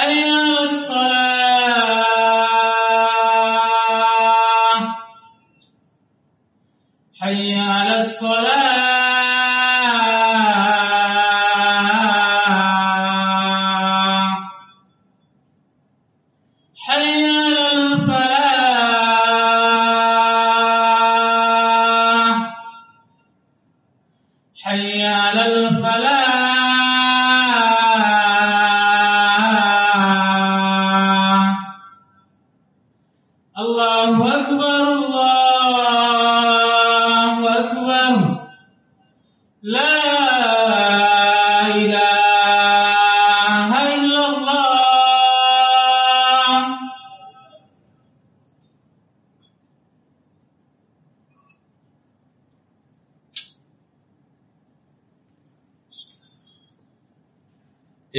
Hello.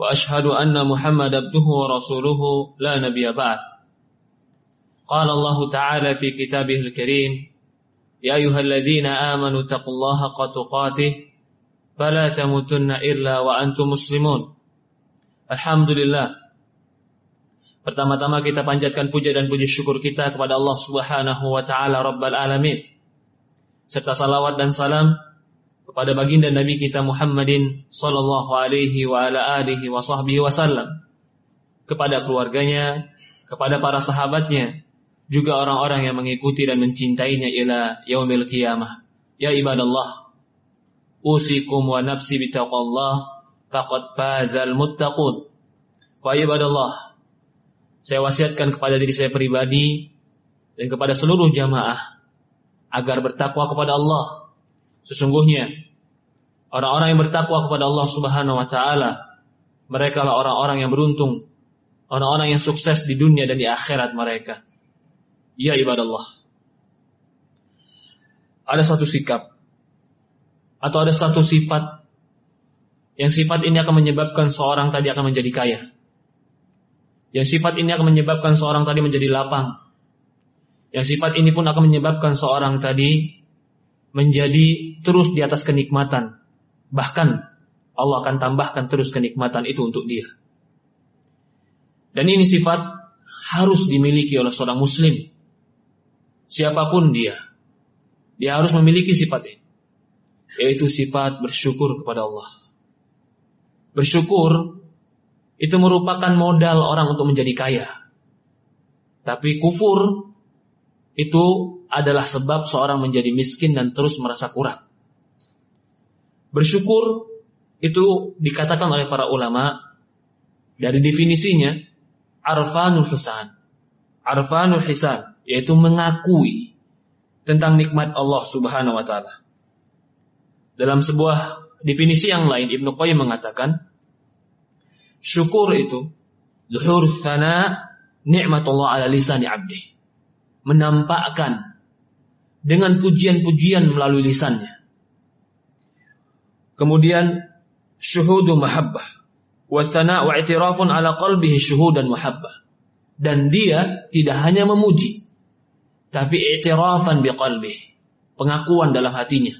وأشهد أن محمد عبده ورسوله لا نبي بعد قال الله تعالى في كتابه الكريم يا أيها الذين آمنوا اتقوا الله حق تقاته فلا تموتن إلا وأنتم مسلمون الحمد لله Pertama-tama kita panjatkan puja dan puji syukur kita kepada Allah Subhanahu wa taala Rabbal alamin. Serta salawat dan salam kepada baginda Nabi kita Muhammadin sallallahu alaihi wa ala alihi wa sahbihi wasallam. Kepada keluarganya, kepada para sahabatnya, juga orang-orang yang mengikuti dan mencintainya ila yaumil qiyamah. Ya ibadallah, usikum wa nafsi bitaqallah faqad fazal muttaqun. Wa ibadallah, saya wasiatkan kepada diri saya pribadi dan kepada seluruh jamaah agar bertakwa kepada Allah. Sesungguhnya orang-orang yang bertakwa kepada Allah Subhanahu wa taala mereka lah orang-orang yang beruntung, orang-orang yang sukses di dunia dan di akhirat mereka. Ya ibadallah. Ada satu sikap atau ada satu sifat yang sifat ini akan menyebabkan seorang tadi akan menjadi kaya. Yang sifat ini akan menyebabkan seorang tadi menjadi lapang. Yang sifat ini pun akan menyebabkan seorang tadi menjadi terus di atas kenikmatan. Bahkan Allah akan tambahkan terus kenikmatan itu untuk dia. Dan ini sifat harus dimiliki oleh seorang muslim. Siapa pun dia. Dia harus memiliki sifat ini. Yaitu sifat bersyukur kepada Allah. Bersyukur itu merupakan modal orang untuk menjadi kaya. Tapi kufur itu adalah sebab seorang menjadi miskin dan terus merasa kurang. Bersyukur itu dikatakan oleh para ulama dari definisinya arfanul husan. Arfanul hisan yaitu mengakui tentang nikmat Allah Subhanahu wa taala. Dalam sebuah definisi yang lain Ibnu Qayyim mengatakan syukur itu zuhur thana nikmatullah ala lisani abdi. Menampakkan dengan pujian-pujian melalui lisannya. Kemudian syuhudu mahabbah wa thana wa i'tirafun ala qalbihi syuhudan muhabbah. Dan dia tidak hanya memuji, tapi i'tirafan biqalbihi. Pengakuan dalam hatinya.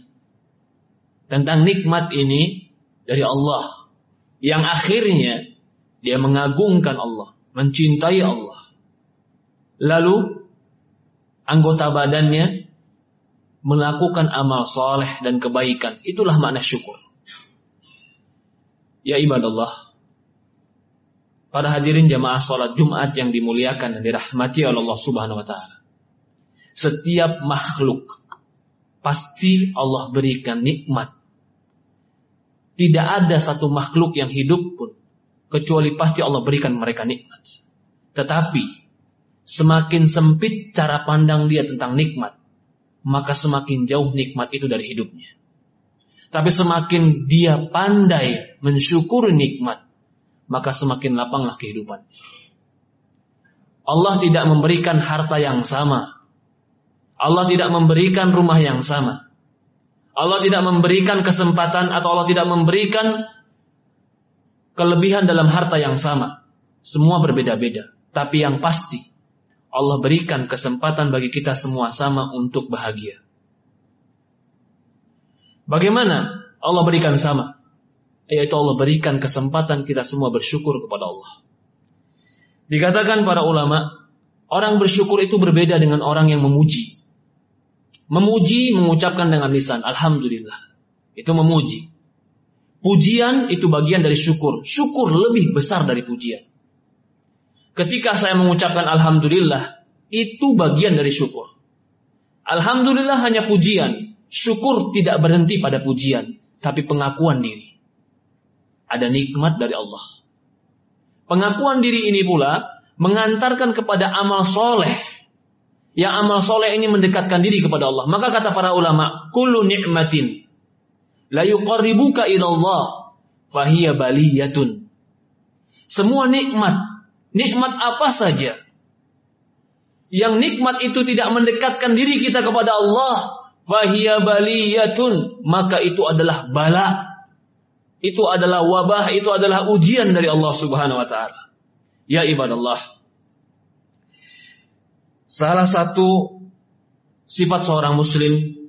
Tentang nikmat ini dari Allah. Yang akhirnya dia mengagungkan Allah, mencintai Allah. Lalu anggota badannya melakukan amal soleh dan kebaikan. Itulah makna syukur. Ya ibadallah. Para hadirin jamaah sholat Jumat yang dimuliakan dan dirahmati oleh Allah subhanahu wa ta'ala. Setiap makhluk pasti Allah berikan nikmat. Tidak ada satu makhluk yang hidup pun kecuali pasti Allah berikan mereka nikmat. Tetapi semakin sempit cara pandang dia tentang nikmat, maka semakin jauh nikmat itu dari hidupnya. Tapi semakin dia pandai mensyukuri nikmat, maka semakin lapanglah kehidupan. Allah tidak memberikan harta yang sama. Allah tidak memberikan rumah yang sama. Allah tidak memberikan kesempatan atau Allah tidak memberikan kelebihan dalam harta yang sama. Semua berbeda-beda. Tapi yang pasti, Allah berikan kesempatan bagi kita semua sama untuk bahagia. Bagaimana Allah berikan sama? Yaitu Allah berikan kesempatan kita semua bersyukur kepada Allah. Dikatakan para ulama, orang bersyukur itu berbeda dengan orang yang memuji. Memuji mengucapkan dengan lisan, Alhamdulillah. Itu memuji. Pujian itu bagian dari syukur. Syukur lebih besar dari pujian. Ketika saya mengucapkan Alhamdulillah, itu bagian dari syukur. Alhamdulillah hanya pujian. Syukur tidak berhenti pada pujian, tapi pengakuan diri. Ada nikmat dari Allah. Pengakuan diri ini pula mengantarkan kepada amal soleh. Yang amal soleh ini mendekatkan diri kepada Allah. Maka kata para ulama, kullu ni'matin la yuqarribuka ilallah fahiya baliyatun. Semua nikmat Nikmat apa saja yang nikmat itu tidak mendekatkan diri kita kepada Allah, fahiya baliyatun, maka itu adalah bala. Itu adalah wabah, itu adalah ujian dari Allah Subhanahu wa taala. Ya ibadallah. Salah satu sifat seorang muslim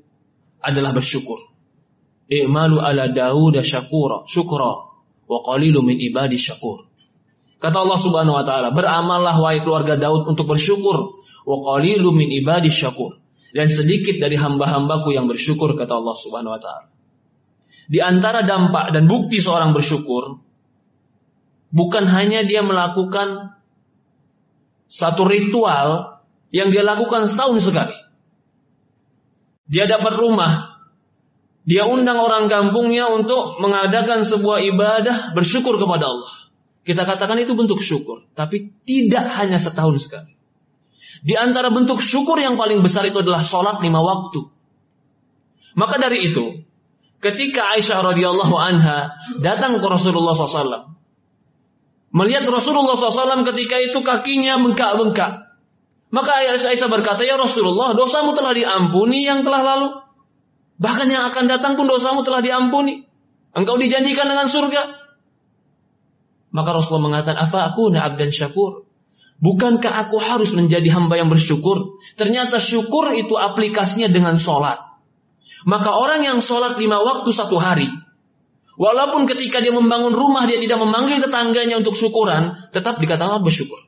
adalah bersyukur. I'malu ala Dawud syakura, syukra, wa qalilu min ibadi syakur. Kata Allah Subhanahu wa taala, "Beramallah wahai keluarga Daud untuk bersyukur, wa qalilu min ibadi syakur." Dan sedikit dari hamba-hambaku yang bersyukur kata Allah Subhanahu wa taala. Di antara dampak dan bukti seorang bersyukur bukan hanya dia melakukan satu ritual yang dia lakukan setahun sekali. Dia dapat rumah, dia undang orang kampungnya untuk mengadakan sebuah ibadah bersyukur kepada Allah. Kita katakan itu bentuk syukur, tapi tidak hanya setahun sekali. Di antara bentuk syukur yang paling besar itu adalah sholat lima waktu. Maka dari itu, ketika Aisyah radhiyallahu anha datang ke Rasulullah SAW, melihat Rasulullah SAW ketika itu kakinya bengkak-bengkak, maka Aisyah berkata, ya Rasulullah, dosamu telah diampuni yang telah lalu. Bahkan yang akan datang pun dosamu telah diampuni. Engkau dijanjikan dengan surga. Maka Rasulullah mengatakan, apa aku abdan syakur? Bukankah aku harus menjadi hamba yang bersyukur? Ternyata syukur itu aplikasinya dengan sholat. Maka orang yang sholat lima waktu satu hari, walaupun ketika dia membangun rumah dia tidak memanggil tetangganya untuk syukuran, tetap dikatakan bersyukur.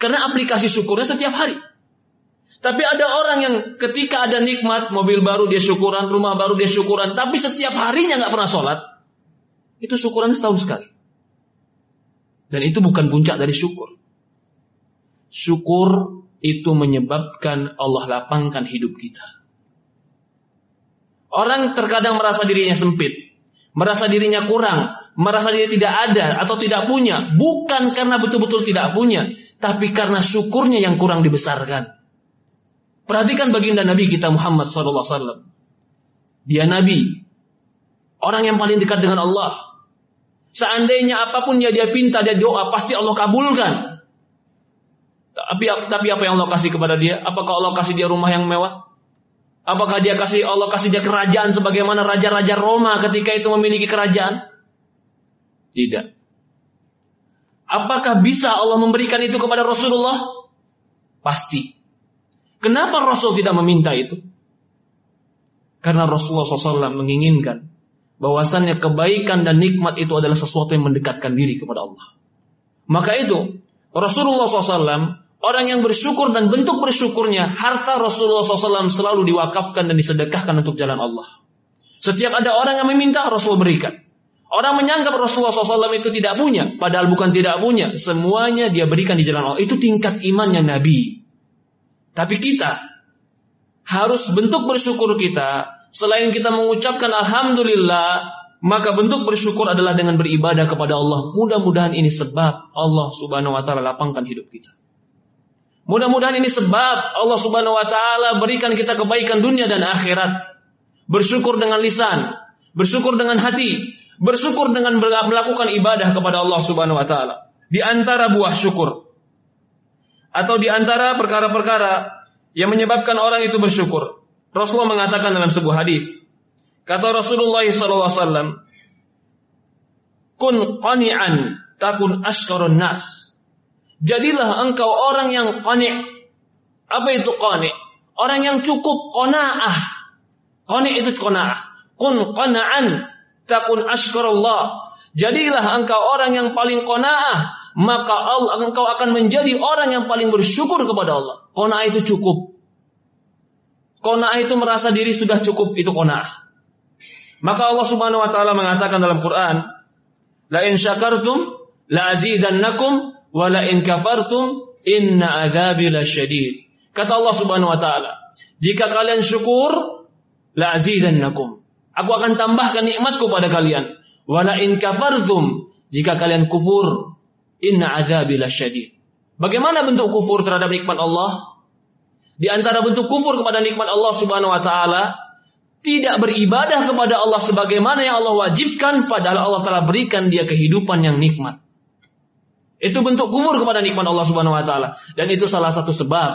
Karena aplikasi syukurnya setiap hari. Tapi ada orang yang ketika ada nikmat, mobil baru dia syukuran, rumah baru dia syukuran, tapi setiap harinya nggak pernah sholat, itu syukuran setahun sekali. Dan itu bukan puncak dari syukur. Syukur itu menyebabkan Allah lapangkan hidup kita. Orang terkadang merasa dirinya sempit, merasa dirinya kurang, merasa diri tidak ada atau tidak punya, bukan karena betul-betul tidak punya, tapi karena syukurnya yang kurang dibesarkan. Perhatikan baginda Nabi kita Muhammad SAW. Dia Nabi, orang yang paling dekat dengan Allah, Seandainya apa pun yang dia pinta, dia doa, pasti Allah kabulkan. Tapi, tapi apa yang Allah kasih kepada dia? Apakah Allah kasih dia rumah yang mewah? Apakah dia kasih Allah kasih dia kerajaan sebagaimana raja-raja Roma ketika itu memiliki kerajaan? Tidak. Apakah bisa Allah memberikan itu kepada Rasulullah? Pasti. Kenapa Rasul tidak meminta itu? Karena Rasulullah SAW menginginkan bahwasannya kebaikan dan nikmat itu adalah sesuatu yang mendekatkan diri kepada Allah. Maka itu Rasulullah SAW orang yang bersyukur dan bentuk bersyukurnya harta Rasulullah SAW selalu diwakafkan dan disedekahkan untuk jalan Allah. Setiap ada orang yang meminta Rasul berikan. Orang menyanggap Rasulullah SAW itu tidak punya, padahal bukan tidak punya. Semuanya dia berikan di jalan Allah. Itu tingkat imannya Nabi. Tapi kita harus bentuk bersyukur kita selain kita mengucapkan alhamdulillah, maka bentuk bersyukur adalah dengan beribadah kepada Allah. Mudah-mudahan ini sebab Allah Subhanahu wa taala lapangkan hidup kita. Mudah-mudahan ini sebab Allah Subhanahu wa taala berikan kita kebaikan dunia dan akhirat. Bersyukur dengan lisan, bersyukur dengan hati, bersyukur dengan melakukan ibadah kepada Allah Subhanahu wa taala. Di antara buah syukur atau di antara perkara-perkara yang menyebabkan orang itu bersyukur. Rasulullah mengatakan dalam sebuah hadis, kata Rasulullah SAW, kun qani'an takun askarun nas. Jadilah engkau orang yang qani'. Apa itu qani'? Orang yang cukup qanaah. Qani' itu qanaah. Kun qana'an takun askarullah. Jadilah engkau orang yang paling qanaah maka Allah engkau akan menjadi orang yang paling bersyukur kepada Allah. Qanaah itu cukup. Qanaah itu merasa diri sudah cukup itu qanaah. Maka Allah Subhanahu wa taala mengatakan dalam Quran, "La in syakartum la azidannakum wa la in kafartum inna adzabi lasyadid." Kata Allah Subhanahu wa taala, "Jika kalian syukur, la azidannakum." Aku akan tambahkan nikmatku pada kalian. Wala in kafartum, jika kalian kufur, Inna azabi syadid. Bagaimana bentuk kufur terhadap nikmat Allah? Di antara bentuk kufur kepada nikmat Allah Subhanahu wa taala tidak beribadah kepada Allah sebagaimana yang Allah wajibkan padahal Allah telah berikan dia kehidupan yang nikmat. Itu bentuk kufur kepada nikmat Allah Subhanahu wa taala dan itu salah satu sebab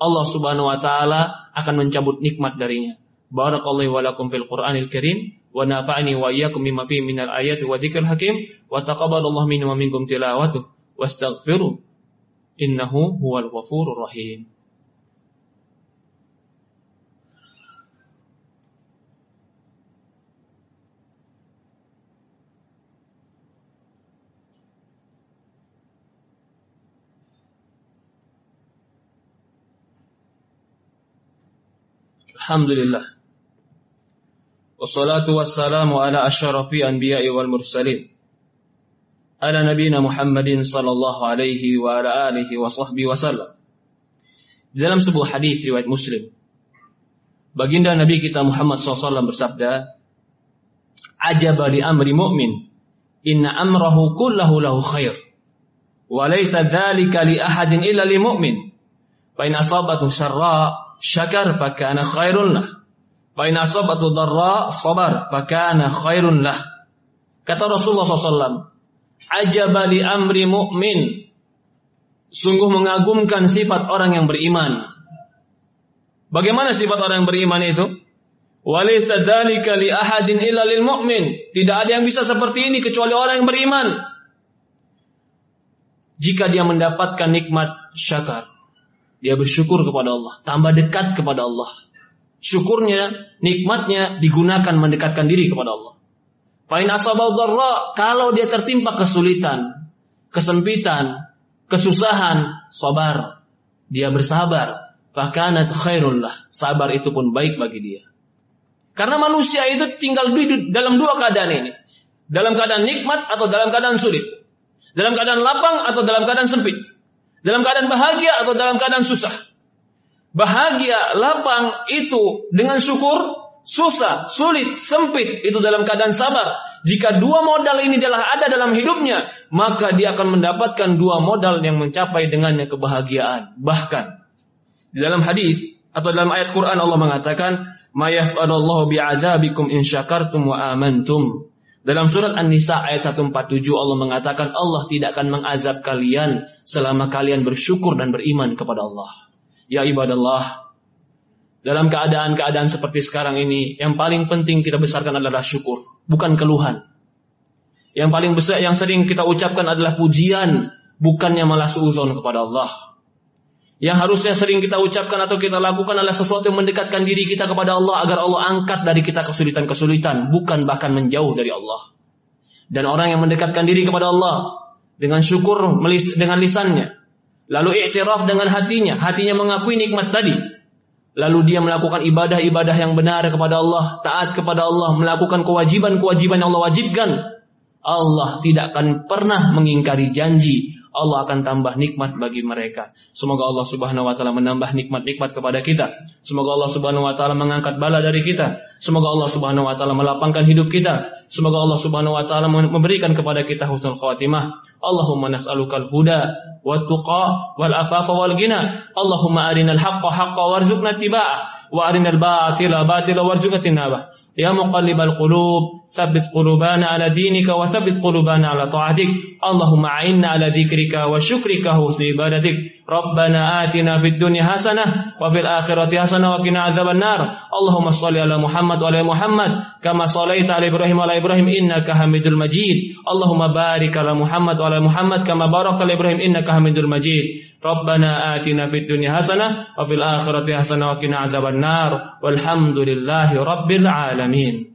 Allah Subhanahu wa taala akan mencabut nikmat darinya. Barakallahu wa lakum fil Qur'anil Karim wa nafa'ani wa iyyakum mimma fihi minal ayati wa dzikril hakim wa taqabbalallahu minna wa minkum tilawatuh wastaghfiru innahu huwal ghafurur rahim. Alhamdulillah. Wassalatu wassalamu ala asyarafi anbiya'i wal mursalin. Ala nabina Muhammadin sallallahu alaihi wa ala alihi wa sahbihi. Di dalam sebuah hadis riwayat Muslim, Baginda Nabi kita Muhammad SAW bersabda, Ajaba li amri mu'min, inna amrahu kullahu lahu khair. Walaysa dhalika li ahadin illa li mu'min syakar fa kana khairun lahu Fa in asabatu darra sabar fakana khairun lah. Kata Rasulullah SAW, Ajaba li amri mu'min. Sungguh mengagumkan sifat orang yang beriman. Bagaimana sifat orang yang beriman itu? Walaysa dzalika li ahadin illa lil mu'min. Tidak ada yang bisa seperti ini kecuali orang yang beriman. Jika dia mendapatkan nikmat syakar, dia bersyukur kepada Allah, tambah dekat kepada Allah syukurnya, nikmatnya digunakan mendekatkan diri kepada Allah. Asabau kalau dia tertimpa kesulitan, kesempitan, kesusahan, sabar. Dia bersabar. Fakanat khairullah. Sabar itu pun baik bagi dia. Karena manusia itu tinggal di dalam dua keadaan ini. Dalam keadaan nikmat atau dalam keadaan sulit. Dalam keadaan lapang atau dalam keadaan sempit. Dalam keadaan bahagia atau dalam keadaan susah. Bahagia, lapang itu dengan syukur, susah, sulit, sempit itu dalam keadaan sabar. Jika dua modal ini adalah ada dalam hidupnya, maka dia akan mendapatkan dua modal yang mencapai dengannya kebahagiaan. Bahkan di dalam hadis atau dalam ayat Quran Allah mengatakan, "Mayaf'alullahu bi'adzabikum in syakartum wa amantum." Dalam surat An-Nisa ayat 147 Allah mengatakan Allah tidak akan mengazab kalian selama kalian bersyukur dan beriman kepada Allah. Ya ibadallah, dalam keadaan-keadaan seperti sekarang ini, yang paling penting kita besarkan adalah syukur, bukan keluhan. Yang paling besar yang sering kita ucapkan adalah pujian, bukannya malah suudzon kepada Allah. Yang harusnya sering kita ucapkan atau kita lakukan adalah sesuatu yang mendekatkan diri kita kepada Allah agar Allah angkat dari kita kesulitan-kesulitan, bukan bahkan menjauh dari Allah. Dan orang yang mendekatkan diri kepada Allah dengan syukur dengan lisannya, lalu iktiraf dengan hatinya, hatinya mengakui nikmat tadi, lalu dia melakukan ibadah-ibadah yang benar kepada Allah, taat kepada Allah, melakukan kewajiban-kewajiban yang Allah wajibkan, Allah tidak akan pernah mengingkari janji Allah akan tambah nikmat bagi mereka. Semoga Allah Subhanahu wa taala menambah nikmat-nikmat kepada kita. Semoga Allah Subhanahu wa taala mengangkat bala dari kita. Semoga Allah Subhanahu wa taala melapangkan hidup kita. Semoga Allah Subhanahu wa taala memberikan kepada kita husnul khatimah. Allahumma nas'alukal huda wat tuqa wal afafa wal ghina. Allahumma arinal haqqa haqqa warzuqna ittiba'ah wa arinal batila batila warzuqna tinabah. يا مقلب القلوب ثبت قلوبنا على دينك وثبت قلوبنا على طاعتك. اللهم أعنا على ذكرك وشكرك وحسن عبادتك. ربنا آتنا في الدنيا حسنة وفي الآخرة حسنة وقنا عذاب النار. اللهم صل على محمد وعلى محمد كما صليت على إبراهيم وعلى إبراهيم إنك حميد المجيد اللهم بارك على محمد وعلى محمد كما باركت على إبراهيم إنك حميد المجيد ربنا آتنا في الدنيا حسنة وفي الآخرة حسنة وقنا عذاب النار. والحمد لله رب العالمين.